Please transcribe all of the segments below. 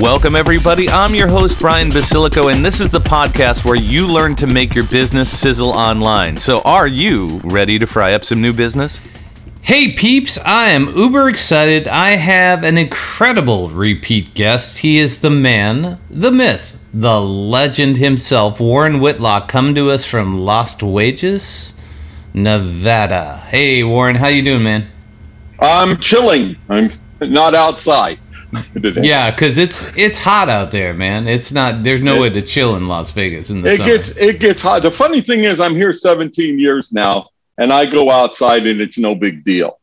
Welcome, everybody. I'm your host, Brian Basilico, and this is the podcast where you learn to make your business sizzle online. So, are you ready to fry up some new business? Hey peeps, I am uber excited. I have an incredible repeat guest. He is the man, the myth, the legend himself, Warren Whitlock, come to us from Lost Wages, Nevada. Hey Warren, how you doing, man? I'm chilling. I'm not outside. yeah, because it's it's hot out there, man. It's not. There's no it, way to chill in Las Vegas in the it summer. gets it gets hot. The funny thing is, I'm here 17 years now, and I go outside and it's no big deal.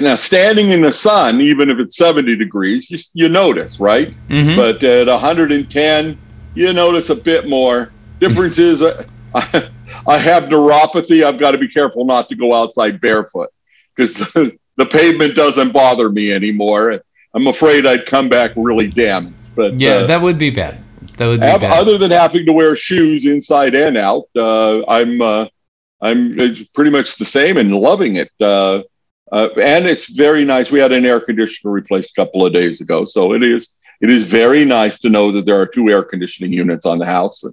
Now, standing in the sun, even if it's 70 degrees, you, you notice, right? Mm-hmm. But at 110, you notice a bit more. Difference is, uh, I, I have neuropathy. I've got to be careful not to go outside barefoot because the, the pavement doesn't bother me anymore. I'm afraid I'd come back really damaged. But yeah, uh, that would be bad. That would be bad. Other than having to wear shoes inside and out, uh, I'm uh, I'm pretty much the same and loving it. Uh, uh, and it's very nice. We had an air conditioner replaced a couple of days ago, so it is it is very nice to know that there are two air conditioning units on the house.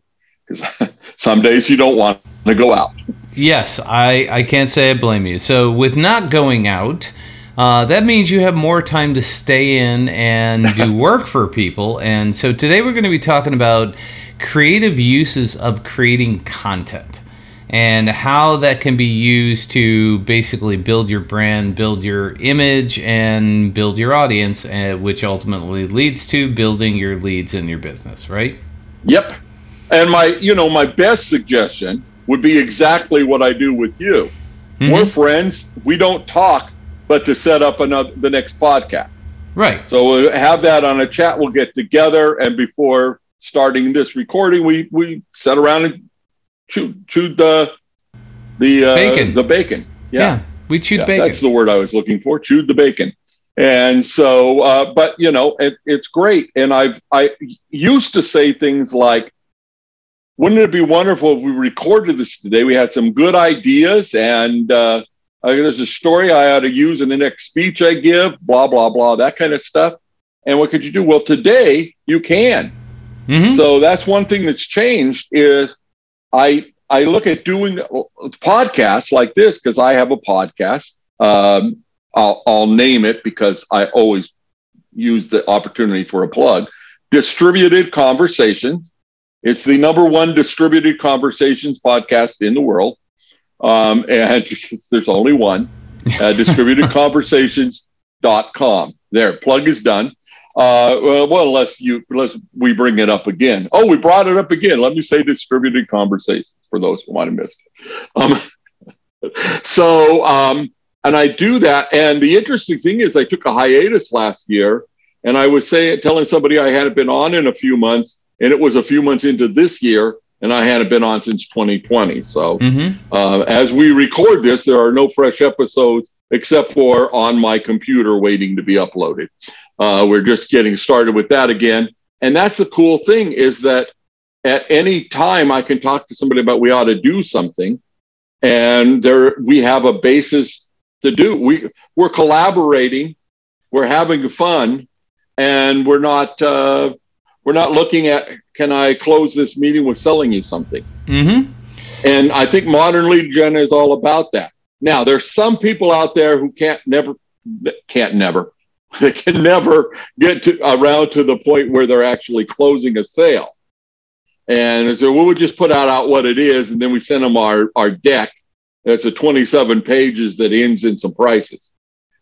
Because some days you don't want to go out. Yes, I I can't say I blame you. So with not going out. Uh, that means you have more time to stay in and do work for people. And so today we're going to be talking about creative uses of creating content and how that can be used to basically build your brand, build your image, and build your audience, uh, which ultimately leads to building your leads in your business, right? Yep. And my, you know, my best suggestion would be exactly what I do with you. Mm-hmm. We're friends. We don't talk but to set up another the next podcast. Right. So we'll have that on a chat. We'll get together, and before starting this recording, we we sat around and chewed, chewed the the uh, bacon. The bacon. Yeah. yeah we chewed yeah, bacon. That's the word I was looking for. Chewed the bacon. And so, uh, but you know, it, it's great. And I've I used to say things like, "Wouldn't it be wonderful if we recorded this today? We had some good ideas, and uh, uh, there's a story I ought to use in the next speech I give, blah, blah, blah, that kind of stuff. And what could you do? Well, today you can. Mm-hmm. So that's one thing that's changed is I I look at doing podcasts like this because I have a podcast. Um, I'll, I'll name it because I always use the opportunity for a plug. Distributed Conversations. It's the number one distributed conversations podcast in the world um, and there's only one uh, distributedconversations.com there plug is done. Uh, well, well unless you unless we bring it up again. Oh we brought it up again. Let me say distributed conversations for those who might have missed it. Um, so um, and i do that and the interesting thing is i took a hiatus last year and i was saying telling somebody i hadn't been on in a few months and it was a few months into this year and I hadn't been on since 2020. So mm-hmm. uh, as we record this, there are no fresh episodes except for on my computer waiting to be uploaded. Uh, we're just getting started with that again. And that's the cool thing is that at any time I can talk to somebody about we ought to do something, and there we have a basis to do. We we're collaborating, we're having fun, and we're not uh, we're not looking at can I close this meeting with selling you something? Mm-hmm. And I think modern lead gen is all about that. Now, there's some people out there who can't never, can't never, they can never get to, around to the point where they're actually closing a sale. And so we would just put out, out what it is, and then we send them our, our deck. That's a 27 pages that ends in some prices.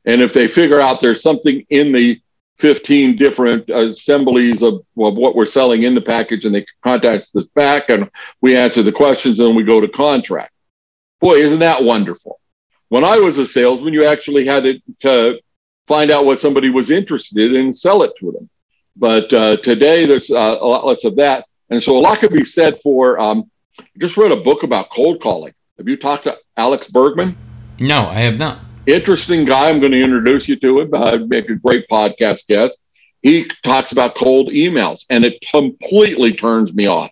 And if they figure out there's something in the 15 different assemblies of, of what we're selling in the package and they contact us back and we answer the questions and we go to contract. Boy, isn't that wonderful? When I was a salesman, you actually had to, to find out what somebody was interested in and sell it to them. But uh, today there's uh, a lot less of that. And so a lot could be said for, um, I just read a book about cold calling. Have you talked to Alex Bergman? No, I have not. Interesting guy. I'm going to introduce you to him. Uh, make a great podcast guest. He talks about cold emails, and it completely turns me off.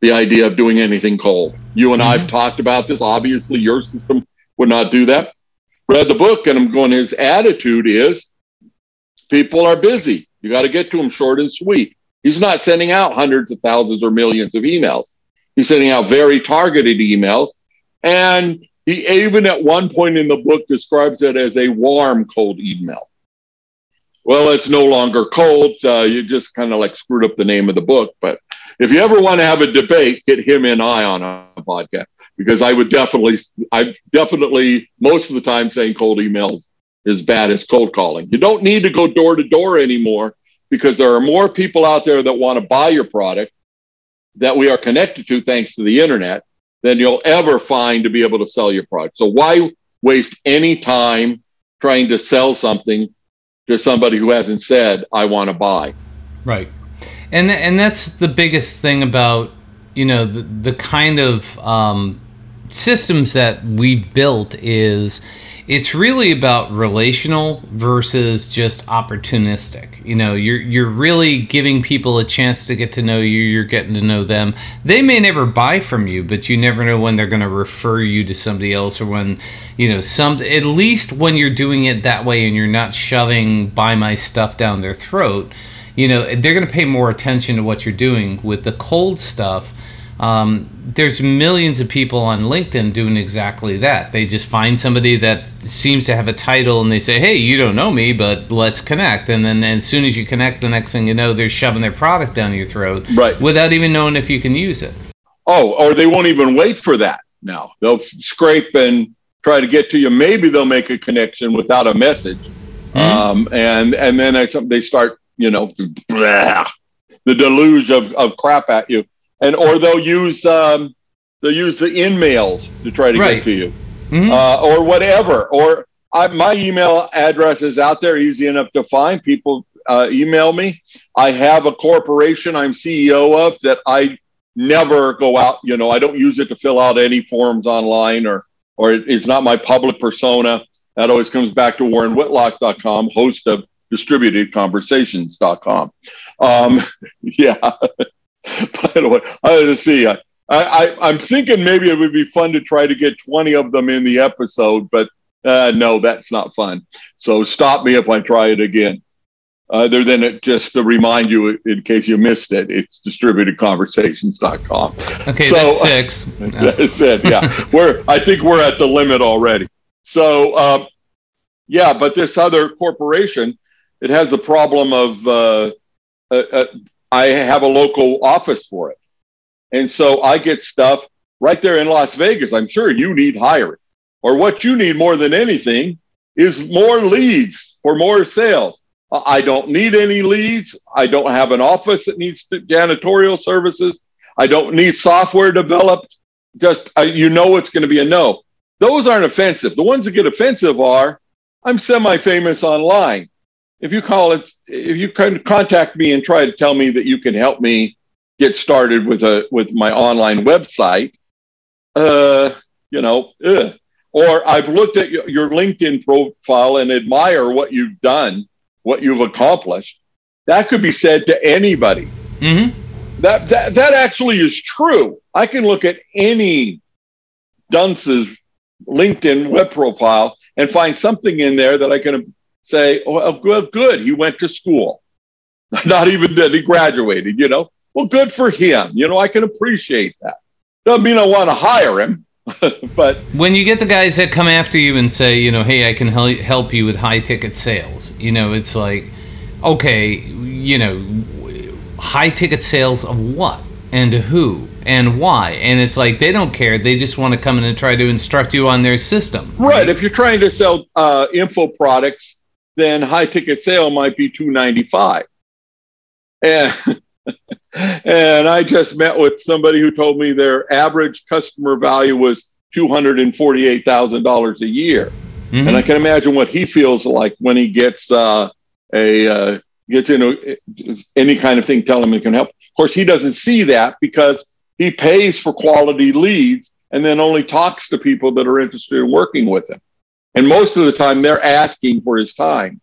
The idea of doing anything cold. You and mm-hmm. I've talked about this. Obviously, your system would not do that. Read the book, and I'm going. His attitude is, people are busy. You got to get to them short and sweet. He's not sending out hundreds of thousands or millions of emails. He's sending out very targeted emails. And he even at one point in the book describes it as a warm, cold email. Well, it's no longer cold. Uh, you just kind of like screwed up the name of the book. But if you ever want to have a debate, get him and I on a podcast because I would definitely, I definitely most of the time saying cold emails is bad as cold calling. You don't need to go door to door anymore because there are more people out there that want to buy your product that we are connected to thanks to the internet than you'll ever find to be able to sell your product. So why waste any time trying to sell something to somebody who hasn't said I want to buy? Right. And and that's the biggest thing about you know the the kind of um, systems that we've built is it's really about relational versus just opportunistic. You know, you're you're really giving people a chance to get to know you, you're getting to know them. They may never buy from you, but you never know when they're going to refer you to somebody else or when, you know, some at least when you're doing it that way and you're not shoving buy my stuff down their throat, you know, they're going to pay more attention to what you're doing with the cold stuff um, there's millions of people on LinkedIn doing exactly that. They just find somebody that seems to have a title and they say, "Hey, you don't know me, but let's connect." And then as soon as you connect, the next thing you know, they're shoving their product down your throat, right? Without even knowing if you can use it. Oh, or they won't even wait for that. Now they'll scrape and try to get to you. Maybe they'll make a connection without a message, mm-hmm. um, and and then they start, you know, blah, the deluge of, of crap at you and or they'll use um, they'll use the in mails to try to right. get to you, mm-hmm. uh, or whatever. Or I, my email address is out there, easy enough to find. People uh, email me. I have a corporation I'm CEO of that I never go out. You know, I don't use it to fill out any forms online, or or it, it's not my public persona. That always comes back to WarrenWhitlock.com, host of DistributedConversations.com. Um, yeah. by the way, I to see. I, I, I'm thinking maybe it would be fun to try to get 20 of them in the episode, but uh, no, that's not fun. So stop me if I try it again. Other than it, just to remind you, in case you missed it, it's distributedconversations.com. Okay, so, that's six. that's it. Yeah, we're. I think we're at the limit already. So, uh, yeah, but this other corporation, it has the problem of uh, uh, uh I have a local office for it. And so I get stuff right there in Las Vegas. I'm sure you need hiring, or what you need more than anything is more leads for more sales. I don't need any leads. I don't have an office that needs janitorial services. I don't need software developed. Just uh, you know it's going to be a no. Those aren't offensive. The ones that get offensive are I'm semi famous online if you call it, if you can contact me and try to tell me that you can help me get started with a with my online website, uh, you know, ugh. or I've looked at your LinkedIn profile and admire what you've done, what you've accomplished. That could be said to anybody. Mm-hmm. That, that that actually is true. I can look at any dunce's LinkedIn web profile and find something in there that I can say, oh, good, good, he went to school. Not even that he graduated, you know. Well, good for him. You know, I can appreciate that. Doesn't mean I want to hire him, but when you get the guys that come after you and say, you know, hey, I can help you with high ticket sales, you know, it's like, okay, you know, high ticket sales of what and who and why and it's like they don't care they just want to come in and try to instruct you on their system right, right? if you're trying to sell uh, info products then high ticket sale might be 295 and and i just met with somebody who told me their average customer value was $248000 a year mm-hmm. and i can imagine what he feels like when he gets uh, a uh, gets into any kind of thing, tell him it can help. Of course, he doesn't see that because he pays for quality leads and then only talks to people that are interested in working with him. And most of the time, they're asking for his time.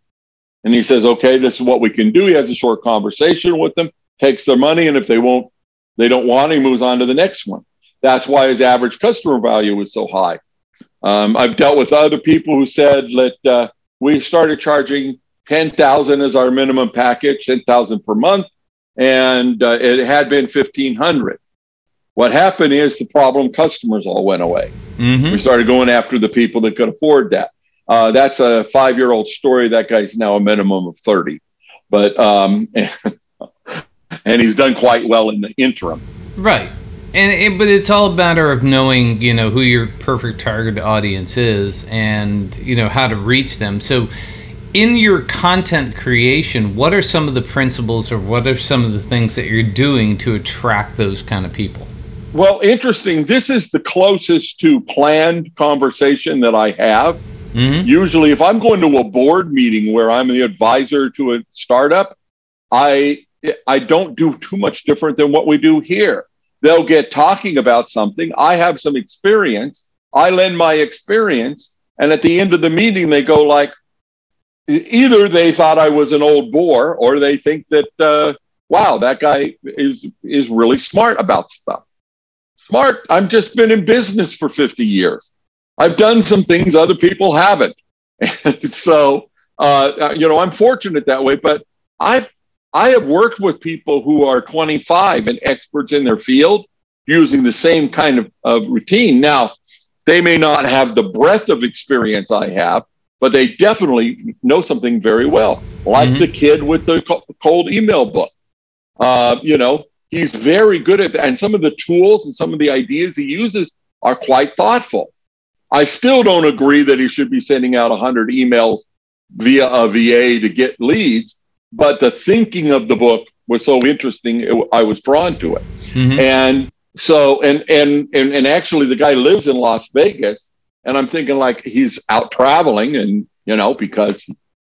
And he says, okay, this is what we can do. He has a short conversation with them, takes their money, and if they won't, they don't want, he moves on to the next one. That's why his average customer value is so high. Um, I've dealt with other people who said that uh, we started charging 10,000 as our minimum package, 10,000 per month, and uh, it had been 1,500. What happened is the problem customers all went away. Mm-hmm. We started going after the people that could afford that. Uh, that's a five year old story. That guy's now a minimum of 30. But, um, and he's done quite well in the interim. Right. And it, but it's all a matter of knowing, you know, who your perfect target audience is and, you know, how to reach them. So, in your content creation, what are some of the principles or what are some of the things that you're doing to attract those kind of people? Well, interesting. This is the closest to planned conversation that I have. Mm-hmm. Usually, if I'm going to a board meeting where I'm the advisor to a startup, I I don't do too much different than what we do here. They'll get talking about something. I have some experience. I lend my experience, and at the end of the meeting, they go like, either they thought I was an old bore, or they think that, uh, wow, that guy is is really smart about stuff. Smart. I've just been in business for 50 years. I've done some things other people haven't. And so, uh, you know, I'm fortunate that way, but I've, I have worked with people who are 25 and experts in their field using the same kind of, of routine. Now, they may not have the breadth of experience I have, but they definitely know something very well, like mm-hmm. the kid with the cold email book. Uh, you know, he's very good at that. And some of the tools and some of the ideas he uses are quite thoughtful. I still don't agree that he should be sending out 100 emails via a VA to get leads, but the thinking of the book was so interesting, it, I was drawn to it. Mm-hmm. And so, and, and, and, and actually, the guy lives in Las Vegas, and I'm thinking like he's out traveling and, you know, because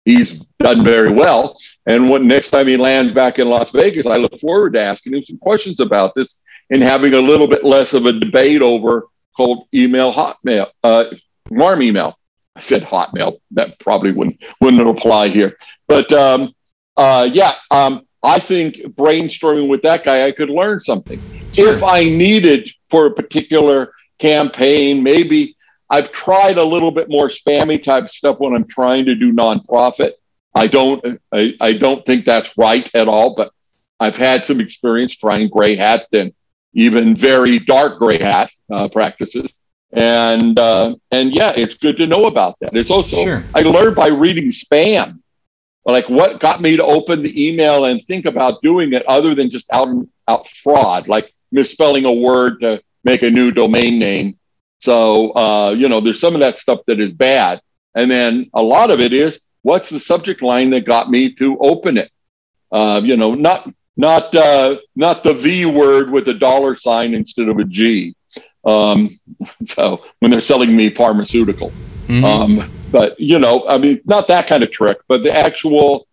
he's done very well. And when next time he lands back in Las Vegas, I look forward to asking him some questions about this and having a little bit less of a debate over cold email, hotmail, uh, warm email. I said hotmail. That probably wouldn't wouldn't apply here. But um, uh, yeah, um, I think brainstorming with that guy, I could learn something. Sure. If I needed for a particular campaign, maybe I've tried a little bit more spammy type stuff when I'm trying to do nonprofit. I don't I, I don't think that's right at all, but I've had some experience trying gray hat and even very dark gray hat uh, practices. And uh, and yeah, it's good to know about that. It's also sure. I learned by reading spam, like what got me to open the email and think about doing it other than just out out fraud, like misspelling a word to make a new domain name so, uh, you know, there's some of that stuff that is bad. And then a lot of it is what's the subject line that got me to open it? Uh, you know, not not uh, not the V word with a dollar sign instead of a G. Um, so when they're selling me pharmaceutical, mm-hmm. um, but you know, I mean, not that kind of trick, but the actual.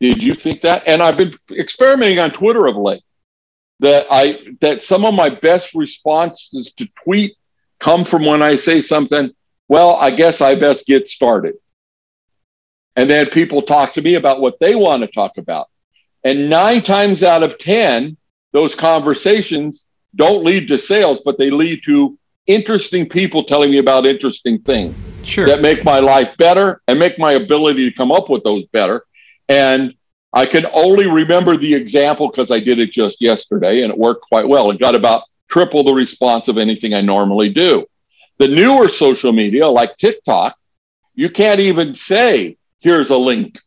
Did you think that? And I've been experimenting on Twitter of late. That I that some of my best responses to tweet come from when I say something, well, I guess I best get started. And then people talk to me about what they want to talk about. And nine times out of 10, those conversations don't lead to sales, but they lead to interesting people telling me about interesting things sure. that make my life better and make my ability to come up with those better. And I can only remember the example because I did it just yesterday and it worked quite well. It got about triple the response of anything I normally do. The newer social media, like TikTok, you can't even say, here's a link.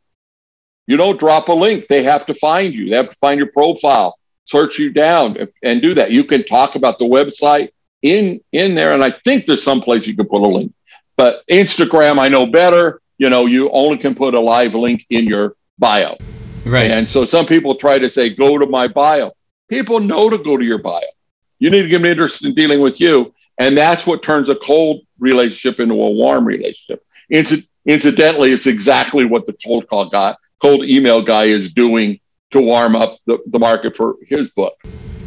You don't drop a link. They have to find you. They have to find your profile, search you down, and do that. You can talk about the website in in there, and I think there's some place you can put a link. But Instagram, I know better. You know, you only can put a live link in your bio. Right. And so some people try to say, go to my bio. People know to go to your bio. You need to get an interest in dealing with you. And that's what turns a cold relationship into a warm relationship. Inci- incidentally, it's exactly what the cold call guy, cold email guy is doing to warm up the, the market for his book.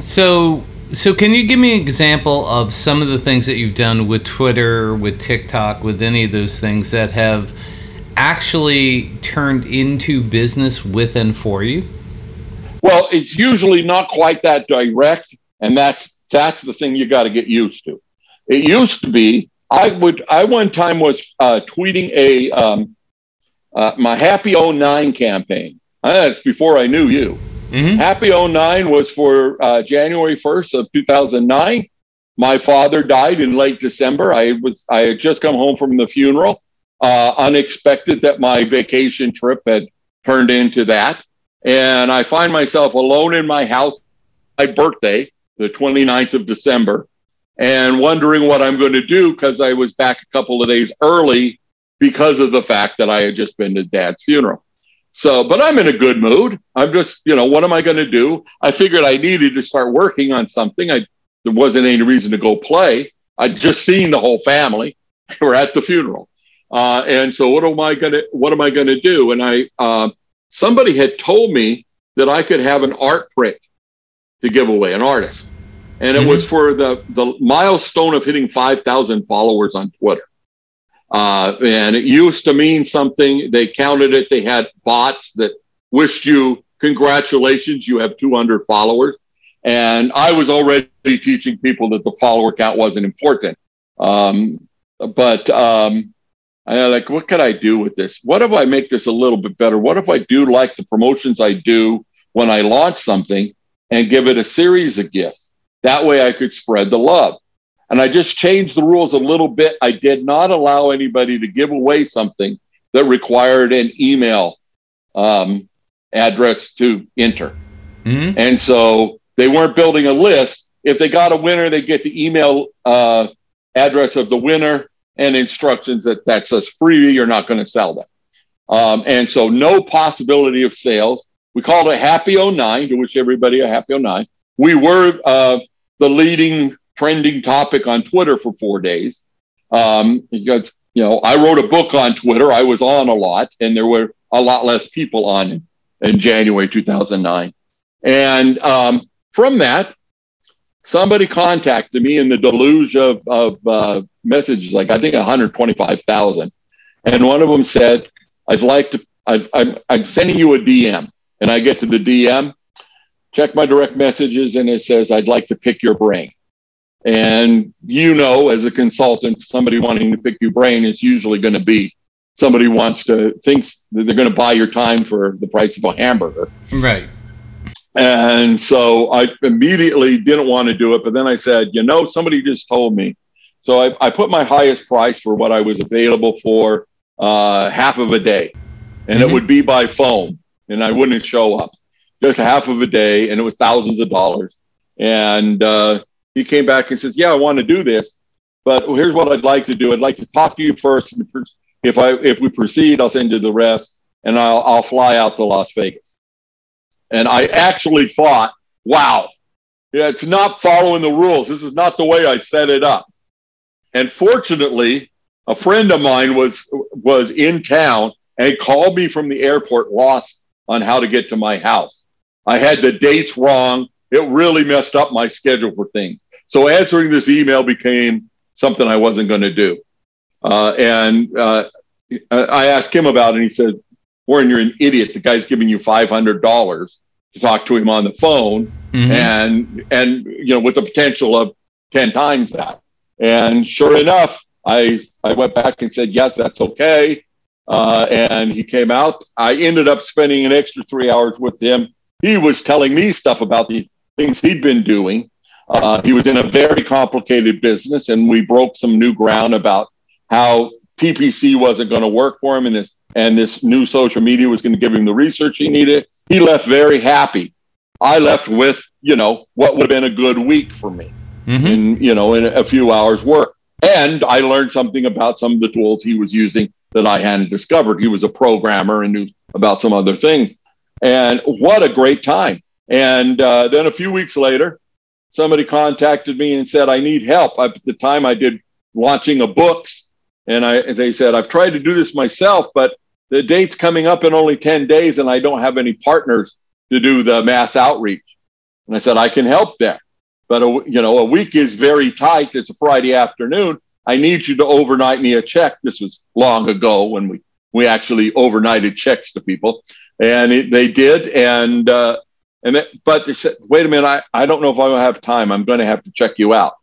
So, so can you give me an example of some of the things that you've done with Twitter, with TikTok, with any of those things that have actually turned into business with and for you? Well, it's usually not quite that direct, and that's that's the thing you got to get used to. It used to be I would I one time was uh, tweeting a um, uh, my Happy 09 campaign. Uh, that's before I knew you. Mm-hmm. Happy 09 was for uh, January 1st of 2009. My father died in late December. I was I had just come home from the funeral. Uh, unexpected that my vacation trip had turned into that, and I find myself alone in my house. My birthday, the 29th of December, and wondering what I'm going to do because I was back a couple of days early because of the fact that I had just been to dad's funeral. So, but I'm in a good mood. I'm just, you know, what am I going to do? I figured I needed to start working on something. I there wasn't any reason to go play. I'd just seen the whole family. We're at the funeral, uh, and so what am I going to what am I going to do? And I uh, somebody had told me that I could have an art print to give away, an artist and it mm-hmm. was for the the milestone of hitting 5,000 followers on Twitter. Uh, and it used to mean something. They counted it. They had bots that wished you congratulations, you have 200 followers. And I was already teaching people that the follower count wasn't important. Um, but um, I like, what could I do with this? What if I make this a little bit better? What if I do like the promotions I do when I launch something and give it a series of gifts? That way I could spread the love. And I just changed the rules a little bit. I did not allow anybody to give away something that required an email um, address to enter. Mm-hmm. And so they weren't building a list. If they got a winner, they get the email uh, address of the winner and instructions that that says free, you're not going to sell them. Um, and so no possibility of sales. We called it Happy 09 to wish everybody a Happy 09. We were uh, the leading trending topic on Twitter for four days. Um, because, you know, I wrote a book on Twitter. I was on a lot, and there were a lot less people on in, in January 2009. And um, from that, somebody contacted me in the deluge of, of uh, messages, like I think 125,000. And one of them said, I'd like to, I, I'm sending you a DM. And I get to the DM, check my direct messages and it says, I'd like to pick your brain. And you know, as a consultant, somebody wanting to pick your brain is usually going to be somebody wants to thinks that they're going to buy your time for the price of a hamburger. Right. And so I immediately didn't want to do it. But then I said, you know, somebody just told me. So I, I put my highest price for what I was available for uh, half of a day. And mm-hmm. it would be by phone and I wouldn't show up just half of a day, and it was thousands of dollars. And uh, he came back and says, "Yeah, I want to do this, but here's what I'd like to do. I'd like to talk to you first. If I if we proceed, I'll send you the rest, and I'll I'll fly out to Las Vegas." And I actually thought, "Wow, it's not following the rules. This is not the way I set it up." And fortunately, a friend of mine was was in town and called me from the airport, lost on how to get to my house. I had the dates wrong. It really messed up my schedule for things. So answering this email became something I wasn't going to do. Uh, and uh, I asked him about it, and he said, Warren, you're an idiot. The guy's giving you $500 to talk to him on the phone, mm-hmm. and and you know with the potential of ten times that. And sure enough, I I went back and said, yes, that's okay. Uh, and he came out. I ended up spending an extra three hours with him he was telling me stuff about the things he'd been doing. Uh, he was in a very complicated business, and we broke some new ground about how PPC wasn't going to work for him, and this and this new social media was going to give him the research he needed. He left very happy. I left with you know what would have been a good week for me, mm-hmm. in you know in a few hours work, and I learned something about some of the tools he was using that I hadn't discovered. He was a programmer and knew about some other things. And what a great time. And uh, then a few weeks later, somebody contacted me and said, I need help. At the time, I did launching a books. And I, they said, I've tried to do this myself, but the date's coming up in only 10 days and I don't have any partners to do the mass outreach. And I said, I can help there. But, a, you know, a week is very tight. It's a Friday afternoon. I need you to overnight me a check. This was long ago when we, we actually overnighted checks to people. And it, they did. And, uh, and it, but they said, wait a minute, I, I don't know if I will have time. I'm going to have to check you out.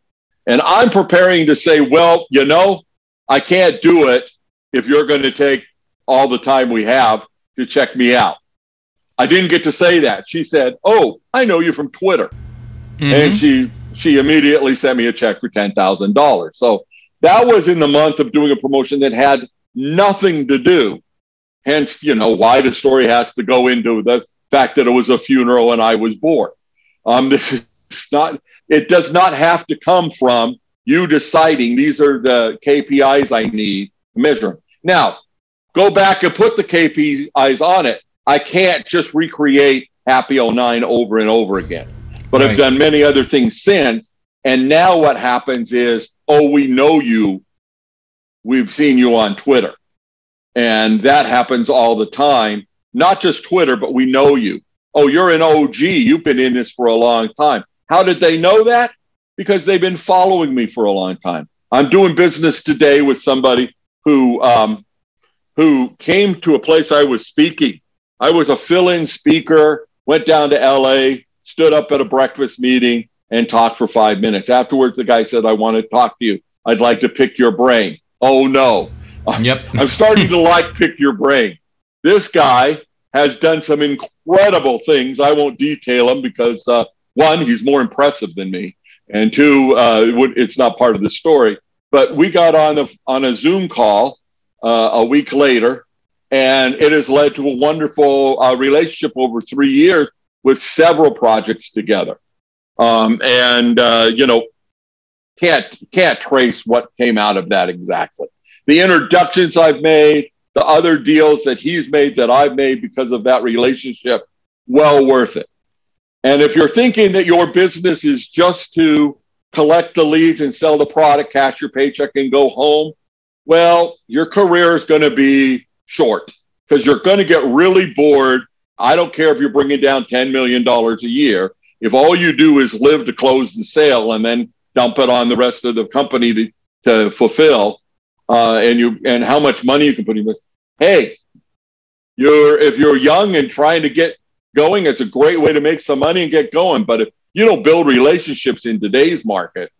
And I'm preparing to say, well, you know, I can't do it if you're going to take all the time we have to check me out. I didn't get to say that. She said, "Oh, I know you from Twitter," mm-hmm. and she she immediately sent me a check for ten thousand dollars. So that was in the month of doing a promotion that had nothing to do. Hence, you know why the story has to go into the fact that it was a funeral and I was born. Um, this is not. It does not have to come from you deciding these are the KPIs I need to measure. Now, go back and put the KPIs on it. I can't just recreate Happy 09 over and over again. But right. I've done many other things since. And now what happens is, oh, we know you. We've seen you on Twitter. And that happens all the time. Not just Twitter, but we know you. Oh, you're an OG. You've been in this for a long time. How did they know that? Because they've been following me for a long time. I'm doing business today with somebody who um, who came to a place I was speaking. I was a fill-in speaker, went down to LA, stood up at a breakfast meeting, and talked for five minutes. Afterwards, the guy said, "I want to talk to you. I'd like to pick your brain." Oh no! Yep. I'm starting to like pick your brain. This guy has done some incredible things. I won't detail them because uh, one, he's more impressive than me, and two, uh, it's not part of the story. But we got on a, on a Zoom call uh, a week later, and it has led to a wonderful uh, relationship over three years with several projects together. Um, and uh, you know, can't can't trace what came out of that exactly. The introductions I've made, the other deals that he's made that I've made because of that relationship, well worth it. And if you're thinking that your business is just to collect the leads and sell the product, cash your paycheck, and go home, well, your career is going to be short because you're going to get really bored. I don't care if you're bringing down $10 million a year. If all you do is live to close the sale and then dump it on the rest of the company to, to fulfill, uh, and you and how much money you can put in this. Hey, you're if you're young and trying to get going, it's a great way to make some money and get going. But if you don't build relationships in today's market,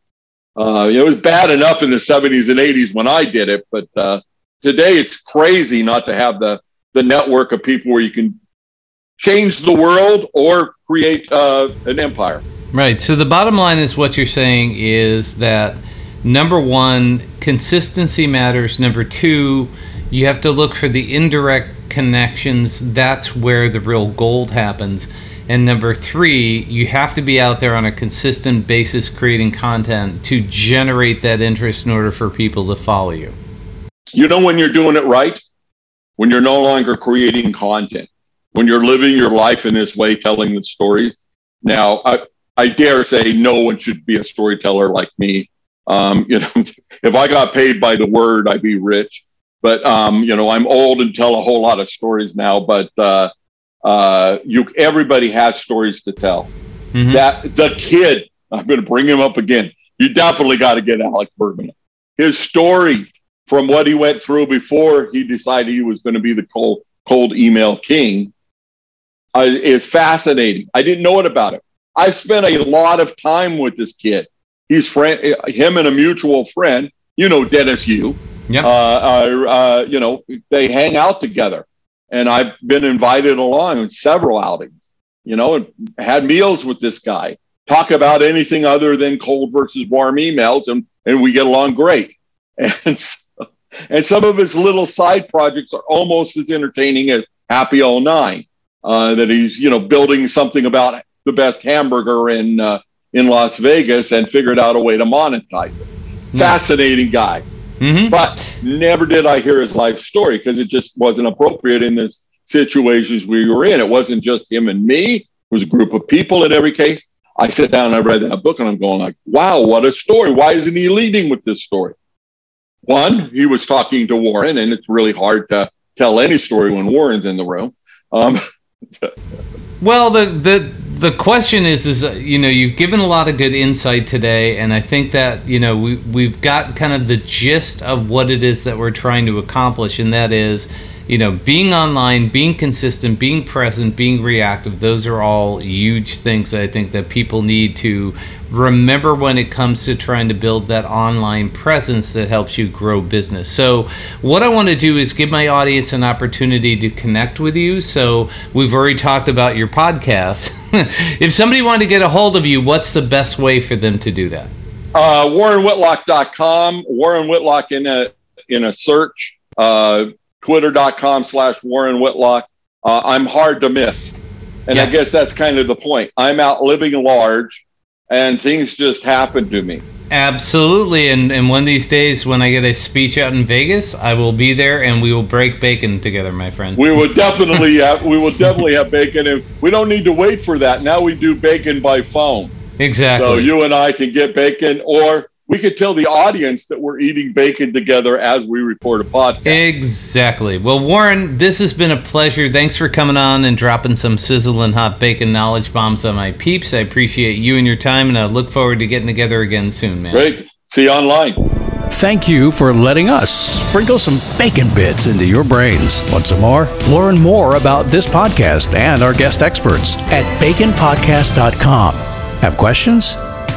uh, it was bad enough in the 70s and 80s when I did it, but uh, today it's crazy not to have the the network of people where you can change the world or create uh, an empire. Right. So the bottom line is what you're saying is that number one, consistency matters. Number two, you have to look for the indirect connections. That's where the real gold happens. And number three, you have to be out there on a consistent basis creating content to generate that interest in order for people to follow you. You know, when you're doing it right, when you're no longer creating content, when you're living your life in this way, telling the stories. Now, I, I dare say no one should be a storyteller like me. Um, you know, if I got paid by the word, I'd be rich. But um, you know, I'm old and tell a whole lot of stories now. But uh, uh, you everybody has stories to tell. Mm-hmm. That the kid, I'm going to bring him up again. You definitely got to get Alex Bergman. His story from what he went through before he decided he was going to be the cold cold email king uh, is fascinating. I didn't know it about him. I've spent a lot of time with this kid. He's friend, him and a mutual friend. You know Dennis Yu. Yeah. Uh, uh, uh, you know they hang out together and I've been invited along in several outings, you know, and had meals with this guy, talk about anything other than cold versus warm emails, and, and we get along great. And, so, and some of his little side projects are almost as entertaining as Happy All 09, uh, that he's, you know, building something about the best hamburger in, uh, in Las Vegas and figured out a way to monetize it. Hmm. Fascinating guy. Mm-hmm. But never did I hear his life story because it just wasn't appropriate in the situations we were in. It wasn't just him and me. It was a group of people in every case. I sit down and I read that book and I'm going like, wow, what a story. Why isn't he leading with this story? One, he was talking to Warren and it's really hard to tell any story when Warren's in the room. Um, well, the the the question is is uh, you know you've given a lot of good insight today and i think that you know we, we've got kind of the gist of what it is that we're trying to accomplish and that is you know being online being consistent being present being reactive those are all huge things i think that people need to remember when it comes to trying to build that online presence that helps you grow business. So, what I want to do is give my audience an opportunity to connect with you. So, we've already talked about your podcast. if somebody wanted to get a hold of you, what's the best way for them to do that? Uh, WarrenWhitlock.com, Warren Whitlock in a in a search, uh, Twitter.com slash Warren Whitlock. Uh, I'm hard to miss. And yes. I guess that's kind of the point. I'm out living large and things just happen to me. Absolutely, and and one of these days when I get a speech out in Vegas, I will be there and we will break bacon together, my friend. We will definitely have we will definitely have bacon, and we don't need to wait for that. Now we do bacon by phone. Exactly. So you and I can get bacon, or we could tell the audience that we're eating bacon together as we record a podcast. Exactly. Well, Warren, this has been a pleasure. Thanks for coming on and dropping some sizzling hot bacon knowledge bombs on my peeps. I appreciate you and your time, and I look forward to getting together again soon, man. Great. See you online. Thank you for letting us sprinkle some bacon bits into your brains. Want some more? Learn more about this podcast and our guest experts at baconpodcast.com. Have questions?